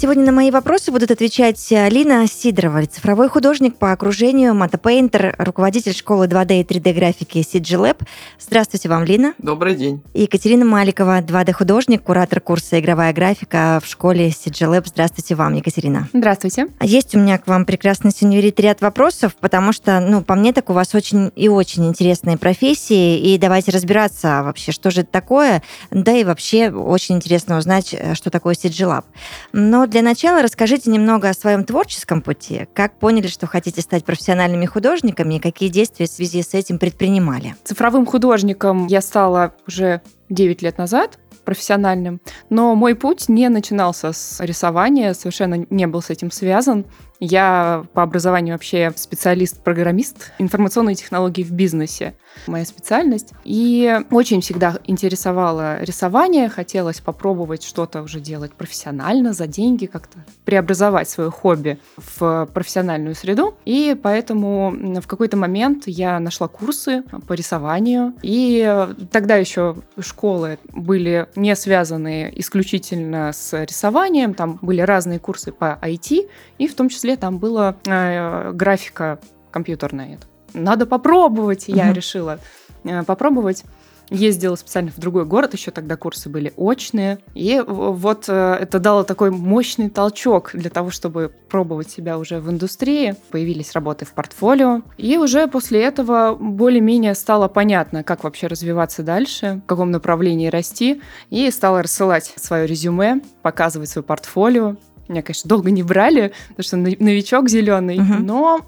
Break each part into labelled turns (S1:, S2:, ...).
S1: Сегодня на мои вопросы будут отвечать Лина Сидорова, цифровой художник по окружению, мотопейнтер, руководитель школы 2D и 3D графики CG Lab. Здравствуйте вам, Лина.
S2: Добрый день.
S1: И Екатерина Маликова, 2D-художник, куратор курса «Игровая графика» в школе CG Lab. Здравствуйте вам, Екатерина.
S3: Здравствуйте.
S1: Есть у меня к вам прекрасный сеньорит ряд вопросов, потому что, ну, по мне, так у вас очень и очень интересные профессии, и давайте разбираться вообще, что же это такое, да и вообще очень интересно узнать, что такое CG Lab. Но для начала расскажите немного о своем творческом пути. Как поняли, что хотите стать профессиональными художниками и какие действия в связи с этим предпринимали?
S3: Цифровым художником я стала уже 9 лет назад профессиональным, но мой путь не начинался с рисования, совершенно не был с этим связан. Я по образованию вообще специалист-программист информационные технологии в бизнесе. Моя специальность. И очень всегда интересовало рисование. Хотелось попробовать что-то уже делать профессионально, за деньги, как-то преобразовать свое хобби в профессиональную среду. И поэтому в какой-то момент я нашла курсы по рисованию. И тогда еще школы были не связаны исключительно с рисованием. Там были разные курсы по IT, и в том числе числе там была э, графика компьютерная. Надо попробовать, я угу. решила э, попробовать. Ездила специально в другой город, еще тогда курсы были очные. И вот э, это дало такой мощный толчок для того, чтобы пробовать себя уже в индустрии. Появились работы в портфолио. И уже после этого более-менее стало понятно, как вообще развиваться дальше, в каком направлении расти. И стала рассылать свое резюме, показывать свое портфолио. Меня, конечно, долго не брали, потому что новичок зеленый. Uh-huh. Но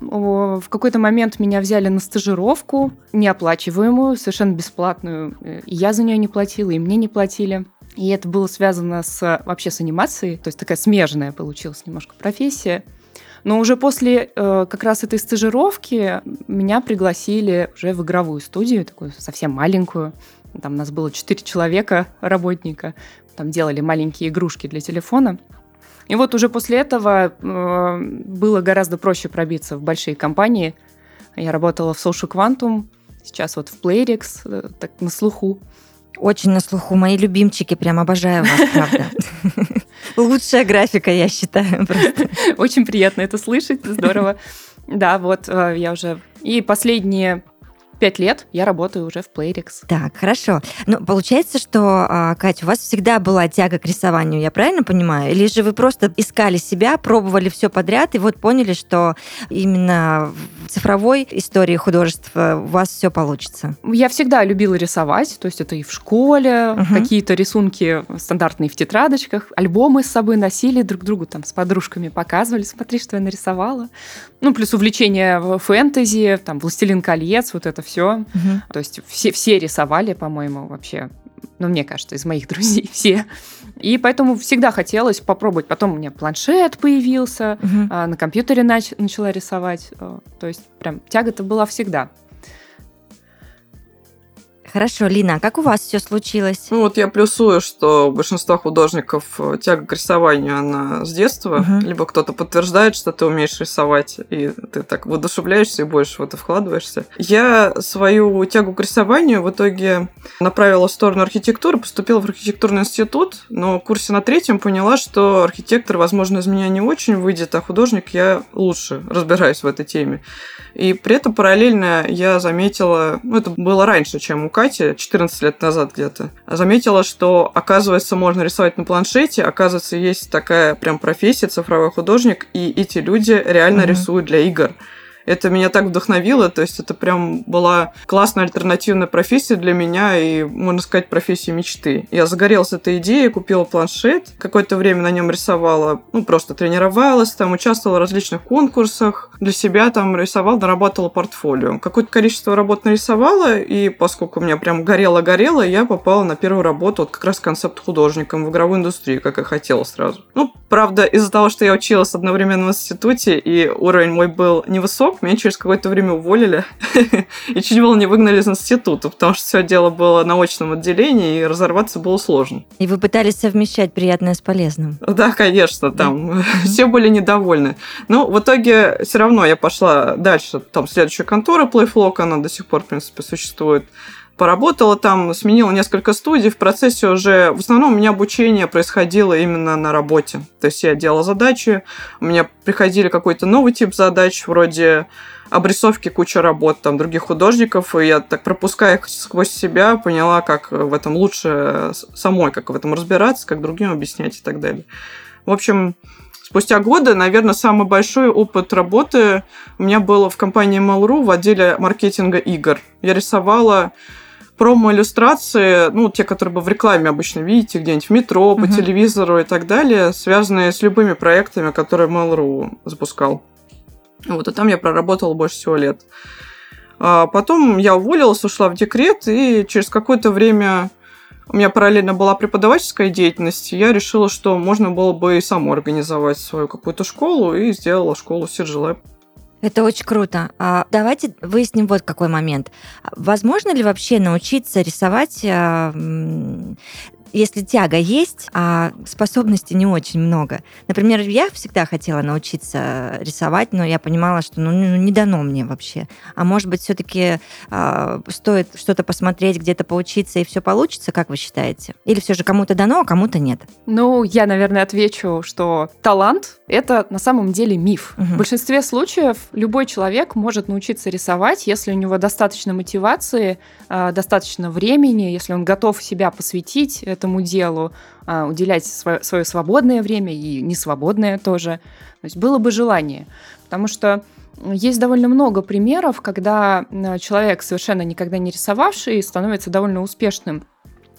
S3: в какой-то момент меня взяли на стажировку, неоплачиваемую, совершенно бесплатную. И я за нее не платила, и мне не платили. И это было связано с, вообще с анимацией, то есть такая смежная получилась немножко профессия. Но уже после э, как раз этой стажировки меня пригласили уже в игровую студию, такую совсем маленькую. Там у нас было четыре человека, работника. Там делали маленькие игрушки для телефона. И вот уже после этого э, было гораздо проще пробиться в большие компании. Я работала в Social Quantum, сейчас вот в Playrix, э, так на слуху.
S1: Очень на слуху. Мои любимчики, прям обожаю вас, правда. Лучшая графика, я считаю.
S3: Очень приятно это слышать, здорово. Да, вот э, я уже... И последние пять лет я работаю уже в Playrix.
S1: Так, хорошо. Ну, получается, что, а, Катя, у вас всегда была тяга к рисованию, я правильно понимаю? Или же вы просто искали себя, пробовали все подряд, и вот поняли, что именно в цифровой истории художества у вас все получится?
S3: Я всегда любила рисовать, то есть это и в школе, угу. какие-то рисунки стандартные в тетрадочках, альбомы с собой носили, друг другу там с подружками показывали, смотри, что я нарисовала. Ну, плюс увлечение в фэнтези, там, «Властелин колец», вот это все. Угу. То есть все, все рисовали, по-моему, вообще. Ну, мне кажется, из моих друзей все. И поэтому всегда хотелось попробовать. Потом у меня планшет появился, угу. на компьютере нач- начала рисовать. Э, то есть прям тяга-то была всегда.
S1: Хорошо, Лина, а как у вас все случилось?
S2: Ну вот я плюсую, что у большинства художников э, тяга к рисованию, она с детства. Угу. Либо кто-то подтверждает, что ты умеешь рисовать, и ты так воодушевляешься и больше в это вкладываешься. Я свою тягу к рисованию в итоге направила в сторону архитектуры, поступила в архитектурный институт, но в курсе на третьем поняла, что архитектор, возможно, из меня не очень выйдет, а художник я лучше разбираюсь в этой теме. И при этом параллельно я заметила, ну это было раньше, чем у Кати, 14 лет назад где-то, заметила, что оказывается можно рисовать на планшете, оказывается есть такая прям профессия цифровой художник, и эти люди реально mm-hmm. рисуют для игр. Это меня так вдохновило, то есть это прям была классная альтернативная профессия для меня и, можно сказать, профессия мечты. Я загорелась этой идеей, купила планшет, какое-то время на нем рисовала, ну, просто тренировалась, там участвовала в различных конкурсах, для себя там рисовала, нарабатывала портфолио. Какое-то количество работ нарисовала, и поскольку у меня прям горело-горело, я попала на первую работу, вот как раз концепт художником в игровую индустрию, как и хотела сразу. Ну, правда, из-за того, что я училась одновременно в институте, и уровень мой был невысок, срок, меня через какое-то время уволили и чуть было не выгнали из института, потому что все дело было на очном отделении, и разорваться было сложно.
S1: И вы пытались совмещать приятное с полезным?
S2: Да, конечно, там все были недовольны. Но в итоге все равно я пошла дальше. Там следующая контора Playflock, она до сих пор, в принципе, существует поработала там, сменила несколько студий. В процессе уже, в основном у меня обучение происходило именно на работе. То есть я делала задачи, у меня приходили какой-то новый тип задач, вроде обрисовки куча работ там других художников, и я так пропуская их сквозь себя, поняла, как в этом лучше самой, как в этом разбираться, как другим объяснять и так далее. В общем, спустя годы, наверное, самый большой опыт работы у меня было в компании Mail.ru в отделе маркетинга игр. Я рисовала промо-иллюстрации, ну, те, которые вы в рекламе обычно видите, где-нибудь в метро, по uh-huh. телевизору и так далее, связанные с любыми проектами, которые Mail.ru запускал. Вот, и там я проработала больше всего лет. А потом я уволилась, ушла в декрет, и через какое-то время у меня параллельно была преподавательская деятельность, и я решила, что можно было бы и саму организовать свою какую-то школу, и сделала школу Сиджи
S1: это очень круто. А давайте выясним вот какой момент. Возможно ли вообще научиться рисовать а, если тяга есть, а способностей не очень много. Например, я всегда хотела научиться рисовать, но я понимала, что ну, ну не дано мне вообще. А может быть, все-таки э, а, стоит что-то посмотреть, где-то поучиться, и все получится, как вы считаете? Или все же кому-то дано, а кому-то нет?
S3: Ну, я, наверное, отвечу, что талант — это на самом деле миф. Угу. В большинстве случаев любой человек может научиться рисовать, если у него достаточно мотивации, э, достаточно времени, если он готов себя посвятить этому делу, а, уделять свое, свое свободное время и несвободное тоже. То есть было бы желание. Потому что есть довольно много примеров, когда человек, совершенно никогда не рисовавший, становится довольно успешным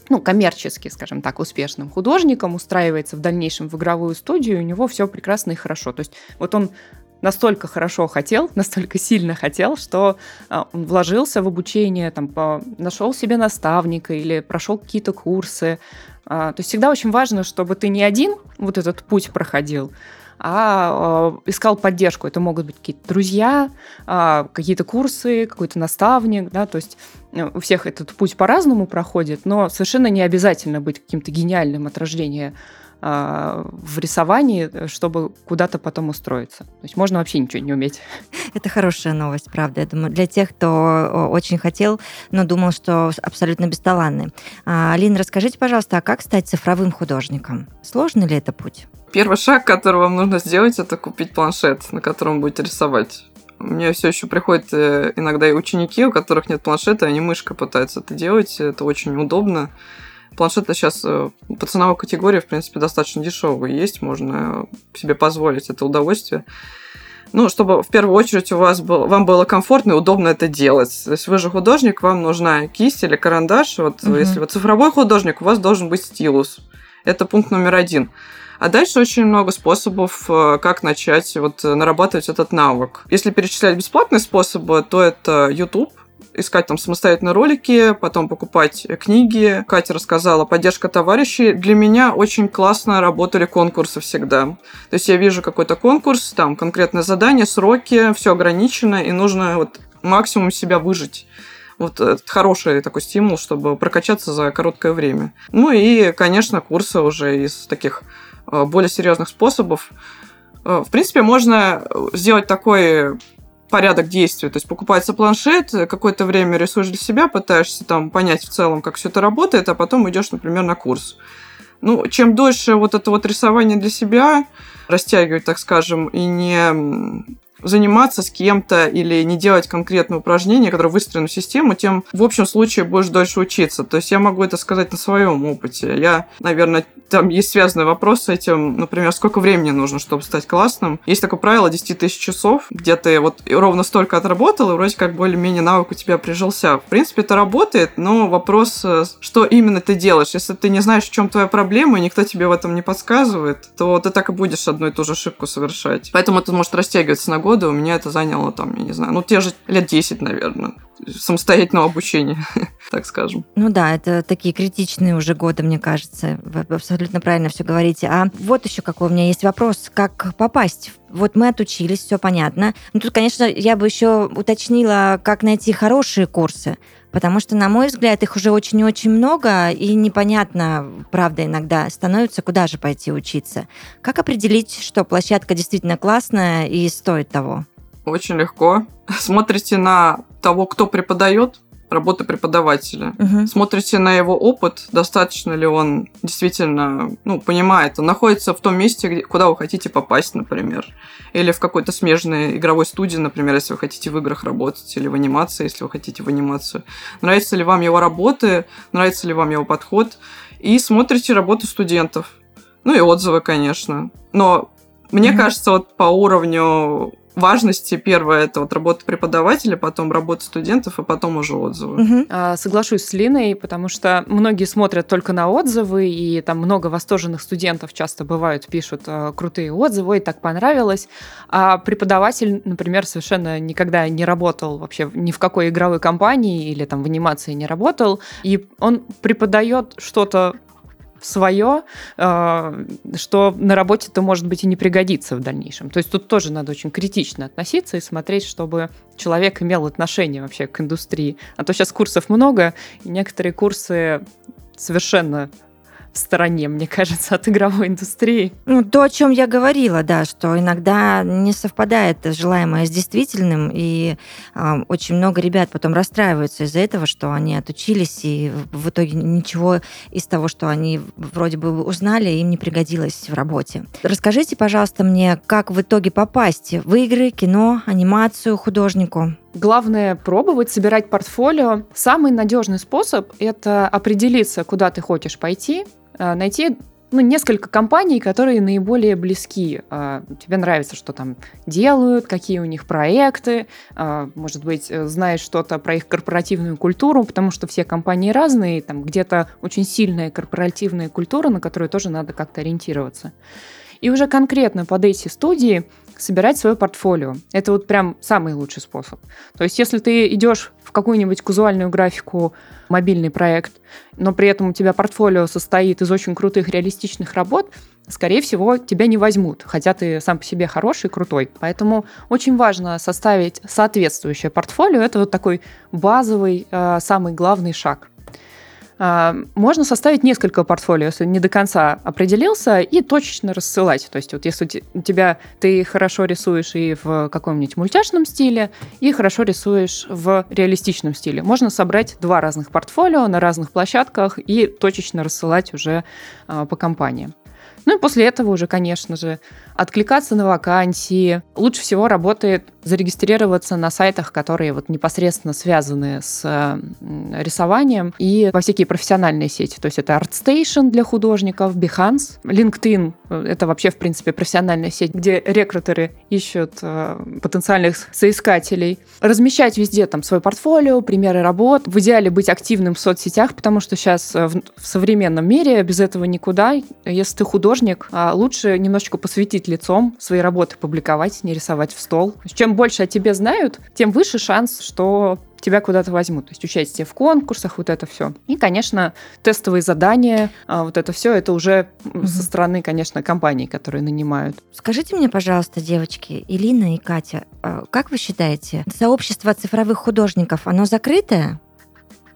S3: ну, коммерчески, скажем так, успешным художником, устраивается в дальнейшем в игровую студию, у него все прекрасно и хорошо. То есть вот он настолько хорошо хотел, настолько сильно хотел, что а, он вложился в обучение, там, по, нашел себе наставника или прошел какие-то курсы. А, то есть всегда очень важно, чтобы ты не один вот этот путь проходил, а искал поддержку. Это могут быть какие-то друзья, а, какие-то курсы, какой-то наставник, да, то есть э, у всех этот путь по-разному проходит, но совершенно не обязательно быть каким-то гениальным от а, в рисовании, чтобы куда-то потом устроиться. То есть можно вообще ничего не уметь.
S1: Это хорошая новость, правда. Я думаю, для тех, кто очень хотел, но думал, что абсолютно бесталанный. А, Алина, расскажите, пожалуйста, а как стать цифровым художником? Сложный ли это путь?
S2: Первый шаг, который вам нужно сделать, это купить планшет, на котором будете рисовать. Мне все еще приходят э, иногда и ученики, у которых нет планшета, они мышкой пытаются это делать. Это очень удобно. Планшеты сейчас э, по ценовой категории, в принципе, достаточно дешевые есть, можно себе позволить это удовольствие. Ну, чтобы в первую очередь у вас был, вам было комфортно и удобно это делать. То есть вы же художник, вам нужна кисть или карандаш. Вот угу. если вы цифровой художник, у вас должен быть стилус. Это пункт номер один. А дальше очень много способов, э, как начать вот нарабатывать этот навык. Если перечислять бесплатные способы, то это YouTube, искать там самостоятельно ролики, потом покупать книги. Катя рассказала, поддержка товарищей. Для меня очень классно работали конкурсы всегда. То есть я вижу какой-то конкурс, там конкретное задание, сроки, все ограничено, и нужно вот максимум себя выжить. Вот это хороший такой стимул, чтобы прокачаться за короткое время. Ну и, конечно, курсы уже из таких э, более серьезных способов. Э, в принципе, можно сделать такой порядок действий. То есть покупается планшет, какое-то время рисуешь для себя, пытаешься там понять в целом, как все это работает, а потом идешь, например, на курс. Ну, чем дольше вот это вот рисование для себя растягивать, так скажем, и не заниматься с кем-то или не делать конкретное упражнение, которое выстроено в систему, тем в общем случае будешь дольше учиться. То есть я могу это сказать на своем опыте. Я, наверное, там есть связанный вопрос с этим, например, сколько времени нужно, чтобы стать классным. Есть такое правило 10 тысяч часов, где ты вот ровно столько отработал, и вроде как более-менее навык у тебя прижился. В принципе, это работает, но вопрос, э, что именно ты делаешь. Если ты не знаешь, в чем твоя проблема, и никто тебе в этом не подсказывает, то ты так и будешь одну и ту же ошибку совершать. Поэтому это может растягиваться на годы. У меня это заняло там, я не знаю, ну те же лет 10, наверное самостоятельного обучения, так скажем.
S1: Ну да, это такие критичные уже годы, мне кажется. Вы абсолютно правильно все говорите. А вот еще какой у меня есть вопрос. Как попасть вот мы отучились, все понятно. Но тут, конечно, я бы еще уточнила, как найти хорошие курсы, потому что, на мой взгляд, их уже очень-очень много, и непонятно, правда, иногда становится, куда же пойти учиться. Как определить, что площадка действительно классная и стоит того?
S2: Очень легко. Смотрите на того, кто преподает, работы преподавателя. Угу. Смотрите на его опыт, достаточно ли он действительно ну, понимает, он находится в том месте, где, куда вы хотите попасть, например. Или в какой-то смежной игровой студии, например, если вы хотите в играх работать, или в анимации, если вы хотите в анимацию. Нравится ли вам его работы, нравится ли вам его подход. И смотрите работу студентов. Ну и отзывы, конечно. Но мне mm кажется, вот по уровню важности первое это вот работа преподавателя, потом работа студентов, и потом уже отзывы.
S3: Угу. А, соглашусь с Линой, потому что многие смотрят только на отзывы, и там много восторженных студентов часто бывают, пишут а, крутые отзывы, и так понравилось. А преподаватель, например, совершенно никогда не работал вообще ни в какой игровой компании или там в анимации не работал, и он преподает что-то свое, э, что на работе-то, может быть, и не пригодится в дальнейшем. То есть тут тоже надо очень критично относиться и смотреть, чтобы человек имел отношение вообще к индустрии. А то сейчас курсов много, и некоторые курсы совершенно в стороне, мне кажется, от игровой индустрии.
S1: Ну, то, о чем я говорила, да, что иногда не совпадает желаемое с действительным, и э, очень много ребят потом расстраиваются из-за этого, что они отучились, и в итоге ничего из того, что они вроде бы узнали, им не пригодилось в работе. Расскажите, пожалуйста, мне, как в итоге попасть в игры, кино, анимацию художнику?
S3: Главное пробовать, собирать портфолио. Самый надежный способ – это определиться, куда ты хочешь пойти, найти ну, несколько компаний, которые наиболее близки. А, тебе нравится, что там делают, какие у них проекты, а, может быть, э, знаешь что-то про их корпоративную культуру, потому что все компании разные, там где-то очень сильная корпоративная культура, на которую тоже надо как-то ориентироваться. И уже конкретно под эти студии собирать свое портфолио. Это вот прям самый лучший способ. То есть, если ты идешь какую-нибудь казуальную графику, мобильный проект, но при этом у тебя портфолио состоит из очень крутых реалистичных работ, скорее всего, тебя не возьмут, хотя ты сам по себе хороший, крутой. Поэтому очень важно составить соответствующее портфолио. Это вот такой базовый, э, самый главный шаг. А, можно составить несколько портфолио, если не до конца определился, и точечно рассылать. То есть вот если у тебя ты хорошо рисуешь и в каком-нибудь мультяшном стиле, и хорошо рисуешь в реалистичном стиле, можно собрать два разных портфолио на разных площадках и точечно рассылать уже а, по компаниям. Ну и после этого уже, конечно же, откликаться на вакансии. Лучше всего работает зарегистрироваться на сайтах, которые вот непосредственно связаны с рисованием и во всякие профессиональные сети. То есть это ArtStation для художников, Behance, LinkedIn. Это вообще, в принципе, профессиональная сеть, где рекрутеры ищут э, потенциальных соискателей. Размещать везде там свое портфолио, примеры работ. В идеале быть активным в соцсетях, потому что сейчас э, в современном мире без этого никуда. Если ты художник, а лучше немножечко посвятить лицом свои работы, публиковать, не рисовать в стол. Чем больше о тебе знают, тем выше шанс, что тебя куда-то возьмут. То есть участие в конкурсах, вот это все. И, конечно, тестовые задания, а, вот это все, это уже mm-hmm. со стороны, конечно, компаний, которые нанимают.
S1: Скажите мне, пожалуйста, девочки, Илина и Катя, а, как вы считаете, сообщество цифровых художников, оно закрытое?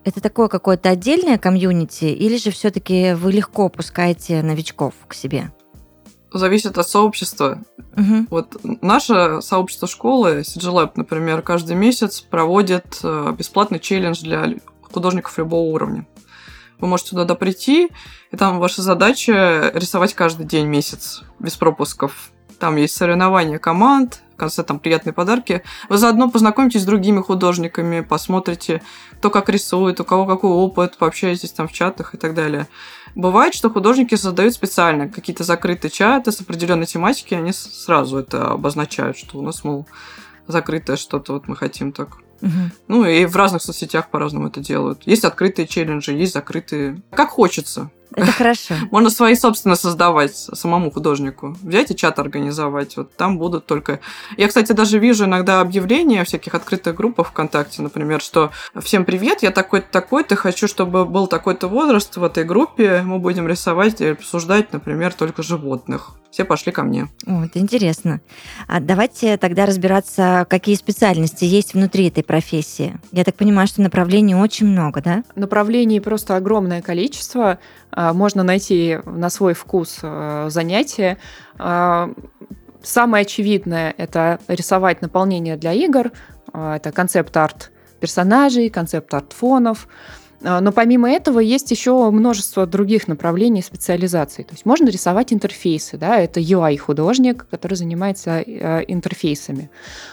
S1: Это такое какое-то отдельное комьюнити, или же все-таки вы легко пускаете новичков к себе?
S2: зависит от сообщества. Угу. Вот наше сообщество школы, CG Lab, например, каждый месяц проводит э, бесплатный челлендж для художников любого уровня. Вы можете туда прийти, и там ваша задача рисовать каждый день месяц без пропусков. Там есть соревнования команд, конце там приятные подарки. Вы заодно познакомитесь с другими художниками, посмотрите, кто как рисует, у кого какой опыт, пообщаетесь там в чатах и так далее. Бывает, что художники создают специально какие-то закрытые чаты с определенной тематики, они сразу это обозначают, что у нас, мол, закрытое что-то, вот мы хотим так. Угу. Ну и в разных соцсетях по-разному это делают. Есть открытые челленджи, есть закрытые. Как хочется.
S1: Это хорошо.
S2: Можно свои собственно создавать самому художнику. Взять и чат организовать. Вот там будут только... Я, кстати, даже вижу иногда объявления всяких открытых группах ВКонтакте, например, что «Всем привет, я такой-то, такой-то, хочу, чтобы был такой-то возраст в этой группе, мы будем рисовать и обсуждать, например, только животных» все пошли ко мне.
S1: Вот, интересно. А давайте тогда разбираться, какие специальности есть внутри этой профессии. Я так понимаю, что направлений очень много, да?
S3: Направлений просто огромное количество. А, можно найти на свой вкус а, занятия. А, самое очевидное – это рисовать наполнение для игр. Это концепт-арт персонажей, концепт-арт фонов – а, но помимо этого есть еще множество других направлений специализации. То есть можно рисовать интерфейсы, да, это UI-художник, который занимается э, интерфейсами.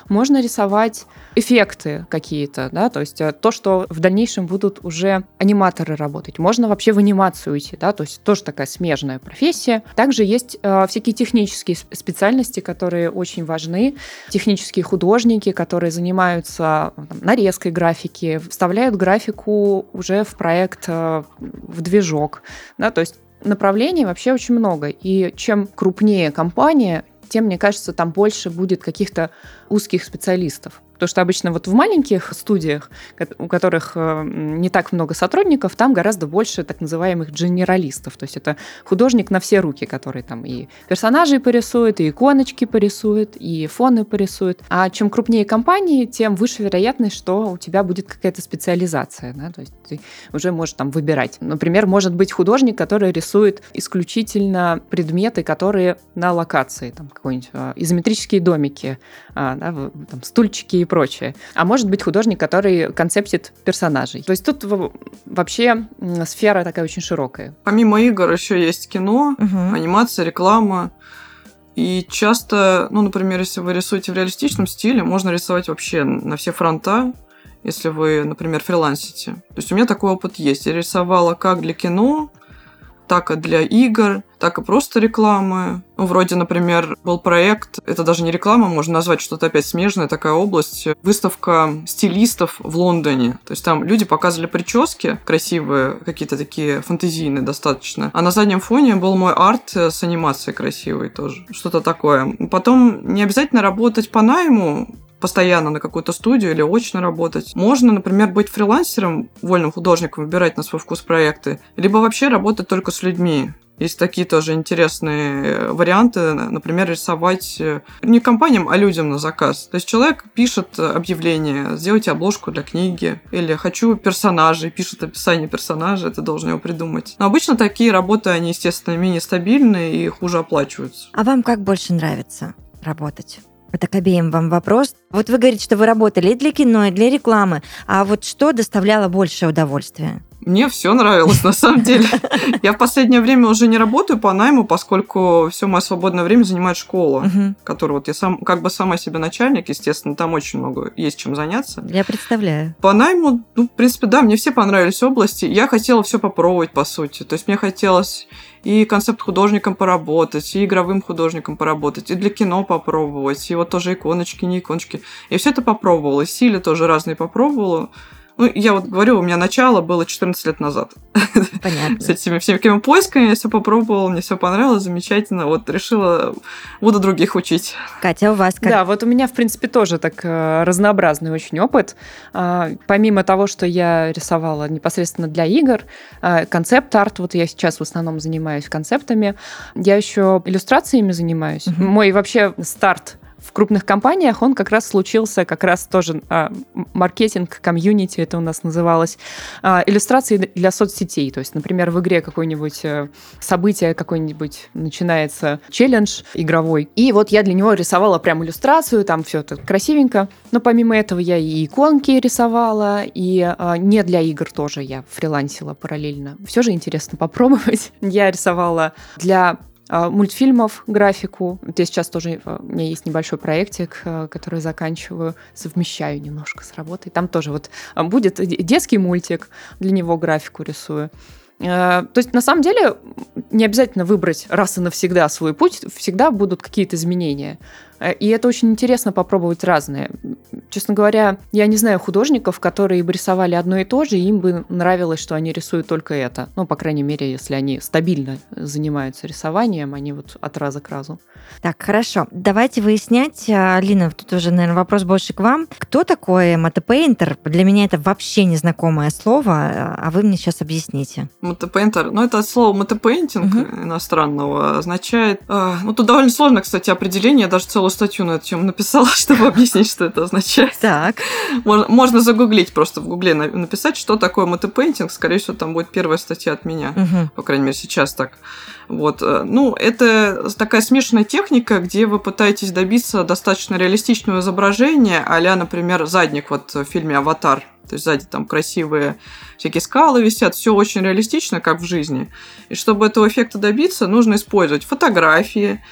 S3: Можно рисовать эффекты какие-то, да, то есть э, то, что в дальнейшем будут уже аниматоры работать. Можно вообще в анимацию идти, да, то есть тоже такая смежная профессия. Также есть э, всякие технические специальности, которые очень важны. Технические художники, которые занимаются там, нарезкой графики, вставляют графику уже уже в проект, э, в движок. Да, то есть направлений вообще очень много. И чем крупнее компания, тем, мне кажется, там больше будет каких-то узких специалистов. Потому что обычно вот в маленьких студиях, у которых э, не так много сотрудников, там гораздо больше так называемых генералистов. То есть это художник на все руки, который там и персонажей порисует, и иконочки порисует, и фоны порисует. А чем крупнее компании, тем выше вероятность, что у тебя будет какая-то специализация. Да? То есть ты уже можешь там выбирать. Например, может быть художник, который рисует исключительно предметы, которые на локации. Там какой-нибудь а, изометрические домики, а, да, там, стульчики и прочее. А может быть художник, который концептит персонажей. То есть тут вообще сфера такая очень широкая.
S2: Помимо игр еще есть кино, угу. анимация, реклама. И часто, ну, например, если вы рисуете в реалистичном стиле, можно рисовать вообще на все фронта, если вы, например, фрилансите. То есть у меня такой опыт есть. Я рисовала как для кино, так и для игр, так и просто рекламы. Ну, вроде, например, был проект, это даже не реклама, можно назвать что-то опять смежное, такая область, выставка стилистов в Лондоне. То есть там люди показывали прически красивые, какие-то такие фантазийные достаточно. А на заднем фоне был мой арт с анимацией красивой тоже. Что-то такое. Потом не обязательно работать по найму, постоянно на какую-то студию или очно работать. Можно, например, быть фрилансером, вольным художником, выбирать на свой вкус проекты, либо вообще работать только с людьми. Есть такие тоже интересные варианты, например, рисовать э, не компаниям, а людям на заказ. То есть человек пишет объявление, сделайте обложку для книги, или хочу персонажей, пишет описание персонажа, это должен его придумать. Но обычно такие работы, они, естественно, менее стабильные и хуже оплачиваются.
S1: А вам как больше нравится работать? Это к обеим вам вопрос. Вот вы говорите, что вы работали и для кино, и для рекламы. А вот что доставляло большее удовольствие?
S2: Мне все нравилось, на самом деле. Я в последнее время уже не работаю по найму, поскольку все мое свободное время занимает школа, угу. которая вот я сам, как бы сама себе начальник, естественно, там очень много есть чем заняться.
S1: Я представляю.
S2: По найму, ну, в принципе, да, мне все понравились области. Я хотела все попробовать, по сути. То есть мне хотелось и концепт художником поработать, и игровым художником поработать, и для кино попробовать, и вот тоже иконочки, не иконочки. Я все это попробовала, и силы тоже разные попробовала. Ну, я вот говорю, у меня начало было 14 лет назад.
S1: Понятно.
S2: С этими всеми поисками я все попробовала, мне все понравилось, замечательно. Вот решила, буду других учить.
S1: Катя, у вас как?
S3: Да, вот у меня, в принципе, тоже так э, разнообразный очень опыт. А, помимо того, что я рисовала непосредственно для игр, а, концепт-арт, вот я сейчас в основном занимаюсь концептами, я еще иллюстрациями занимаюсь. Мой вообще старт крупных компаниях он как раз случился, как раз тоже а, маркетинг, комьюнити это у нас называлось, а, иллюстрации для соцсетей. То есть, например, в игре какое-нибудь э, событие, какой-нибудь начинается челлендж игровой, и вот я для него рисовала прям иллюстрацию, там все это красивенько. Но помимо этого я и иконки рисовала, и а, не для игр тоже я фрилансила параллельно. Все же интересно попробовать. Я рисовала для мультфильмов графику. Здесь сейчас тоже у меня есть небольшой проектик, который заканчиваю, совмещаю немножко с работой. Там тоже вот будет детский мультик, для него графику рисую. То есть, на самом деле, не обязательно выбрать раз и навсегда свой путь, всегда будут какие-то изменения. Э, и это очень интересно попробовать разные. Честно говоря, я не знаю художников, которые бы рисовали одно и то же, и им бы нравилось, что они рисуют только это. Ну, по крайней мере, если они стабильно занимаются рисованием, они вот от раза к разу.
S1: Так, хорошо. Давайте выяснять. А, Лина, тут уже, наверное, вопрос больше к вам. Кто такой мотопейнтер? Для меня это вообще незнакомое слово, а вы мне сейчас объясните.
S2: Мотопейнтер, ну, это слово мотопейнтинг угу. иностранного означает... А, ну, тут довольно сложно, кстати, определение. Я даже целую статью на эту тему написала, чтобы объяснить, что это означает.
S1: Так.
S2: Можно, можно загуглить, просто в гугле написать, что такое мотопейнтинг. Скорее всего, там будет первая статья от меня. Угу. По крайней мере, сейчас так. Вот. Э, ну, это такая смешанная техника, где вы пытаетесь добиться достаточно реалистичного изображения, а например, задник вот в фильме «Аватар». То есть сзади там красивые всякие скалы висят, все очень реалистично, как в жизни. И чтобы этого эффекта добиться, нужно использовать фотографии,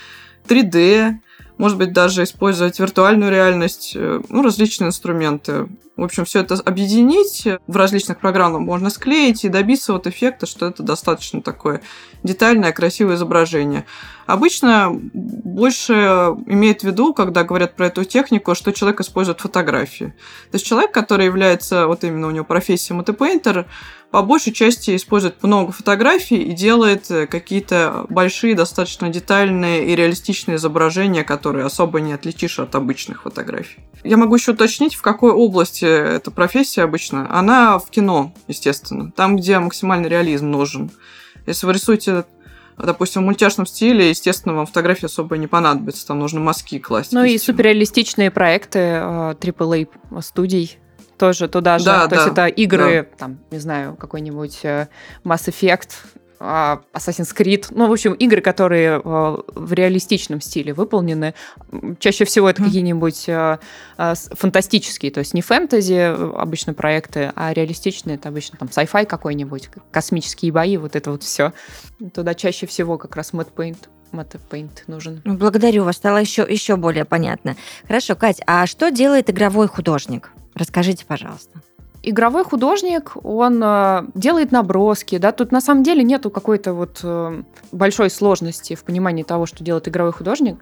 S2: 3D, может быть, даже использовать виртуальную реальность, э, ну, различные инструменты. В общем, все это объединить в различных программах можно склеить и добиться вот эффекта, что это достаточно такое детальное, красивое изображение. Обычно больше имеет в виду, когда говорят про эту технику, что человек использует фотографии. То есть человек, который является, вот именно у него профессия мотопейнтер, по большей части использует много фотографий и делает какие-то большие, достаточно детальные и реалистичные изображения, которые особо не отличишь от обычных фотографий. Я могу еще уточнить, в какой области эта профессия обычно. Она в кино, естественно, там, где максимальный реализм нужен. Если вы рисуете допустим, в мультяшном стиле, естественно, вам фотографии особо не понадобится, там нужно мазки класть.
S3: Ну и суперреалистичные проекты AAA э, студий тоже туда же. Да, То да, есть это игры, да. там, не знаю, какой-нибудь э, Mass Effect, Assassin's Creed, ну, в общем, игры, которые э, в реалистичном стиле выполнены. Чаще всего это mm. какие-нибудь э, э, фантастические, то есть не фэнтези обычно проекты, а реалистичные, это обычно там sci-fi какой-нибудь, космические бои, вот это вот все. Туда чаще всего как раз Matte Paint Paint нужен.
S1: Ну, благодарю вас, стало еще, еще более понятно. Хорошо, Кать, а что делает игровой художник? Расскажите, пожалуйста
S3: игровой художник, он э, делает наброски, да, тут на самом деле нету какой-то вот э, большой сложности в понимании того, что делает игровой художник.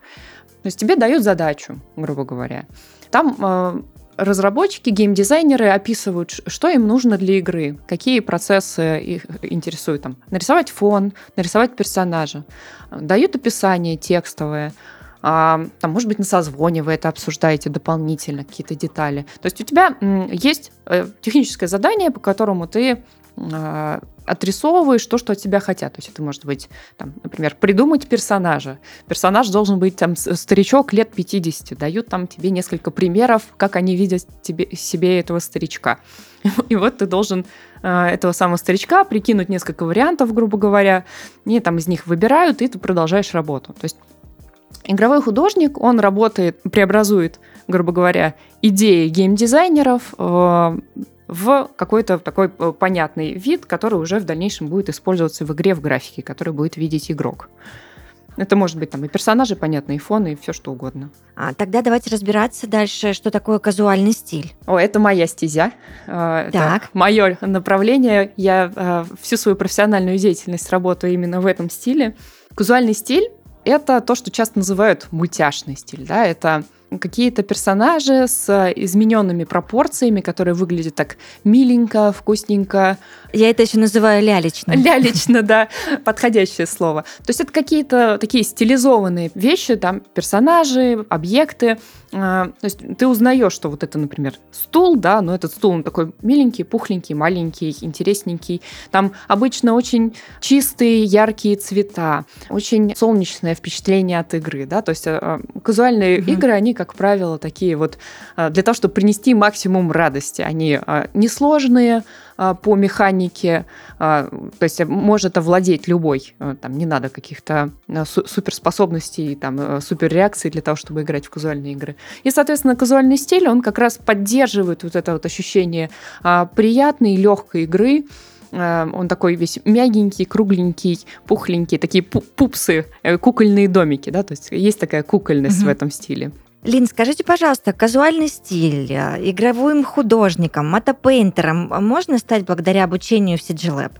S3: То есть тебе дают задачу, грубо говоря. Там э, разработчики, геймдизайнеры описывают, что им нужно для игры, какие процессы их интересуют. Там, нарисовать фон, нарисовать персонажа. Дают описание текстовое, а, там, может быть, на созвоне вы это обсуждаете дополнительно, какие-то детали. То есть у тебя есть э, техническое задание, по которому ты а, отрисовываешь то, что от тебя хотят. То есть это может быть, там, например, придумать персонажа. Персонаж должен быть там старичок лет 50. Дают там тебе несколько примеров, как они видят тебе, себе этого старичка. И вот ты должен а, этого самого старичка прикинуть несколько вариантов, грубо говоря, и там из них выбирают, и ты продолжаешь работу. То есть Игровой художник, он работает, преобразует, грубо говоря, идеи геймдизайнеров э, в какой-то такой э, понятный вид, который уже в дальнейшем будет использоваться в игре, в графике, который будет видеть игрок. Это может быть там и персонажи, понятно, и фоны, и все что угодно.
S1: А, тогда давайте разбираться дальше, что такое казуальный стиль.
S3: О, это моя стезя. Э, так. Это мое направление. Я всю свою профессиональную деятельность работаю именно в этом стиле. Казуальный стиль это то, что часто называют мультяшный стиль, да, это какие-то персонажи с измененными пропорциями, которые выглядят так миленько, вкусненько.
S1: Я это еще называю лялечно.
S3: Лялечно, да, подходящее слово. То есть это какие-то такие стилизованные вещи, там персонажи, объекты. А, то есть ты узнаешь, что вот это, например, стул, да, но этот стул он такой миленький, пухленький, маленький, интересненький. Там обычно очень чистые, яркие цвета, очень солнечное впечатление от игры, да, то есть а, казуальные угу. игры, они как правило, такие вот а, для того, чтобы принести максимум радости. Они а, несложные а, по механике, то есть может овладеть любой. Там не надо каких-то суперспособностей, там, суперреакций для того, чтобы играть в казуальные игры. И, соответственно, казуальный стиль, он как раз поддерживает вот это вот ощущение приятной, легкой игры, Э, он такой весь мягенький, кругленький, пухленький, такие пупсы, э, кукольные домики, да, то есть есть такая кукольность угу. в этом стиле.
S1: Лин, скажите, пожалуйста, казуальный стиль, э, игровым художником, мотопейнтером можно стать благодаря обучению в CG Lab?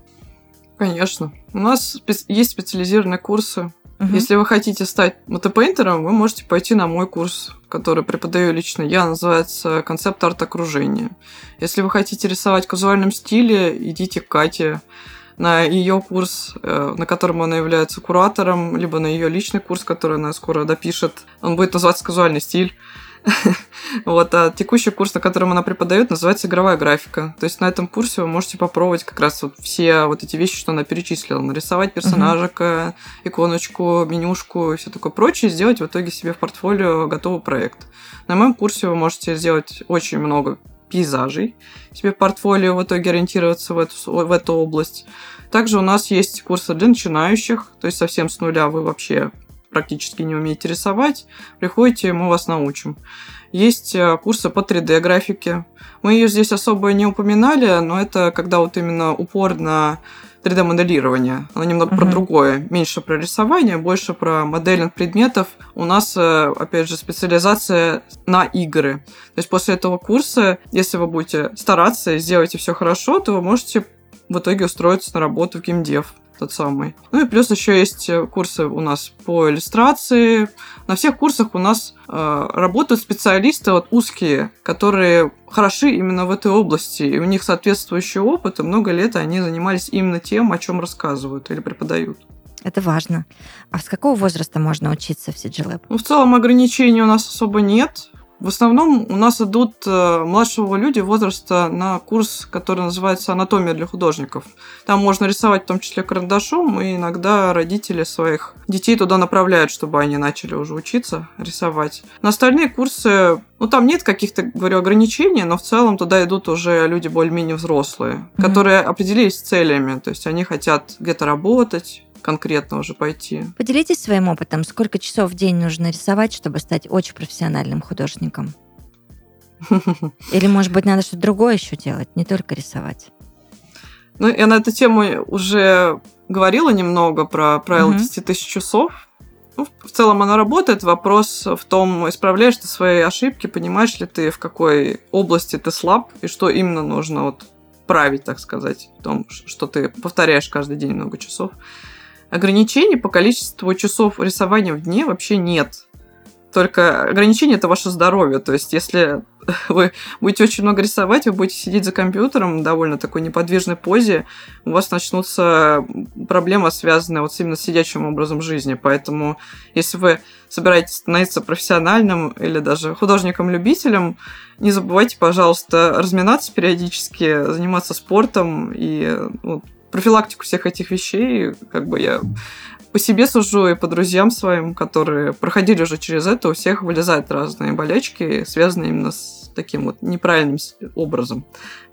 S2: Конечно. У нас есть специализированные курсы. Угу. Если вы хотите стать мотопейнтером, вы можете пойти на мой курс, который преподаю лично я, называется «Концепт арт-окружения». Если вы хотите рисовать в казуальном стиле, идите к Кате на ее курс, э, на котором она является куратором, либо на ее личный курс, который она скоро допишет. Он будет называться «Казуальный стиль». Вот, а текущий курс, на котором она преподает, называется игровая графика. То есть на этом курсе вы можете попробовать как раз вот все вот эти вещи, что она перечислила. Нарисовать персонажика, иконочку, менюшку и все такое прочее, сделать в итоге себе в портфолио готовый проект. На моем курсе вы можете сделать очень много пейзажей, себе портфолио в итоге ориентироваться в эту, в эту область. Также у нас есть курсы для начинающих, то есть совсем с нуля вы вообще практически не умеете рисовать, приходите, мы вас научим. Есть э, курсы по 3D-графике. Мы ее здесь особо не упоминали, но это когда вот именно упор на 3D-моделирование. Оно немного uh-huh. про другое. Меньше про рисование, больше про моделинг предметов. У нас, э, опять же, специализация на игры. То есть после этого курса, если вы будете стараться и сделаете все хорошо, то вы можете в итоге устроиться на работу в геймдев тот самый. Ну и плюс еще есть э, курсы у нас по иллюстрации. На всех курсах у нас э, работают специалисты вот узкие, которые хороши именно в этой области, и у них соответствующий опыт, и много лет они занимались именно тем, о чем рассказывают или преподают.
S1: Это важно. А с какого возраста можно учиться в CG Lab?
S2: Ну, в целом ограничений у нас особо нет. В основном у нас идут э, младшего люди возраста на курс, который называется «Анатомия для художников». Там можно рисовать в том числе карандашом, и иногда родители своих детей туда направляют, чтобы они начали уже учиться рисовать. На остальные курсы, ну там нет каких-то, говорю, ограничений, но в целом туда идут уже люди более-менее взрослые, mm-hmm. которые определились целями, то есть они хотят где-то работать, конкретно уже пойти.
S1: Поделитесь своим опытом. Сколько часов в день нужно рисовать, чтобы стать очень профессиональным художником? Или, может быть, надо что-то другое еще делать, не только рисовать?
S2: Ну, я на эту тему уже говорила немного про правило 10 тысяч часов. Ну, в целом оно работает. Вопрос в том, исправляешь ты свои ошибки, понимаешь ли ты, в какой области ты слаб, и что именно нужно вот править, так сказать, в том, что ты повторяешь каждый день много часов. Ограничений по количеству часов рисования в дне вообще нет. Только ограничение это ваше здоровье. То есть, если вы будете очень много рисовать, вы будете сидеть за компьютером в довольно такой неподвижной позе, у вас начнутся проблемы, связанные вот именно с сидячим образом жизни. Поэтому, если вы собираетесь становиться профессиональным или даже художником-любителем, не забывайте, пожалуйста, разминаться периодически, заниматься спортом и ну, профилактику всех этих вещей, как бы я по себе сужу и по друзьям своим, которые проходили уже через это, у всех вылезают разные болячки, связанные именно с таким вот неправильным образом,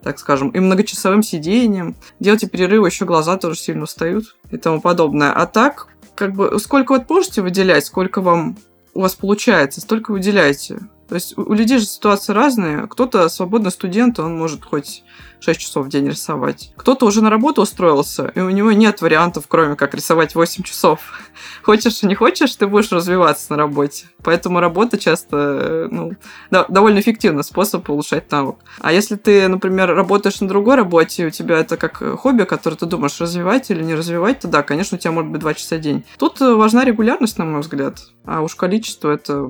S2: так скажем, и многочасовым сидением. Делайте перерывы, еще глаза тоже сильно устают и тому подобное. А так, как бы, сколько вот можете выделять, сколько вам у вас получается, столько выделяйте. То есть у людей же ситуации разные. Кто-то свободный студент, он может хоть 6 часов в день рисовать. Кто-то уже на работу устроился, и у него нет вариантов, кроме как рисовать 8 часов. Хочешь и не хочешь, ты будешь развиваться на работе. Поэтому работа часто ну, да, довольно эффективный способ улучшать навык. А если ты, например, работаешь на другой работе, и у тебя это как хобби, которое ты думаешь, развивать или не развивать, то да, конечно, у тебя может быть 2 часа в день. Тут важна регулярность, на мой взгляд. А уж количество это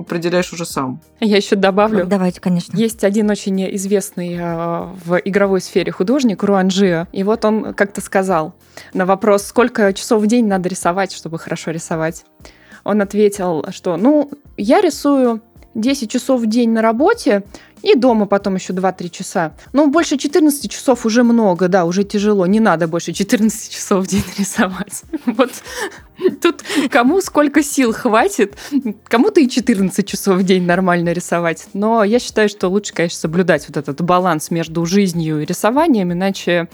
S2: определяешь уже сам.
S3: Я еще добавлю.
S1: Давайте, конечно.
S3: Есть один очень известный э, в игровой сфере художник, Руанжио. И вот он как-то сказал на вопрос, сколько часов в день надо рисовать, чтобы хорошо рисовать. Он ответил, что, ну, я рисую 10 часов в день на работе, и дома потом еще 2-3 часа. Но больше 14 часов уже много, да, уже тяжело. Не надо больше 14 часов в день рисовать. Вот тут кому сколько сил хватит, кому-то и 14 часов в день нормально рисовать. Но я считаю, что лучше, конечно, соблюдать вот этот баланс между жизнью и рисованием, иначе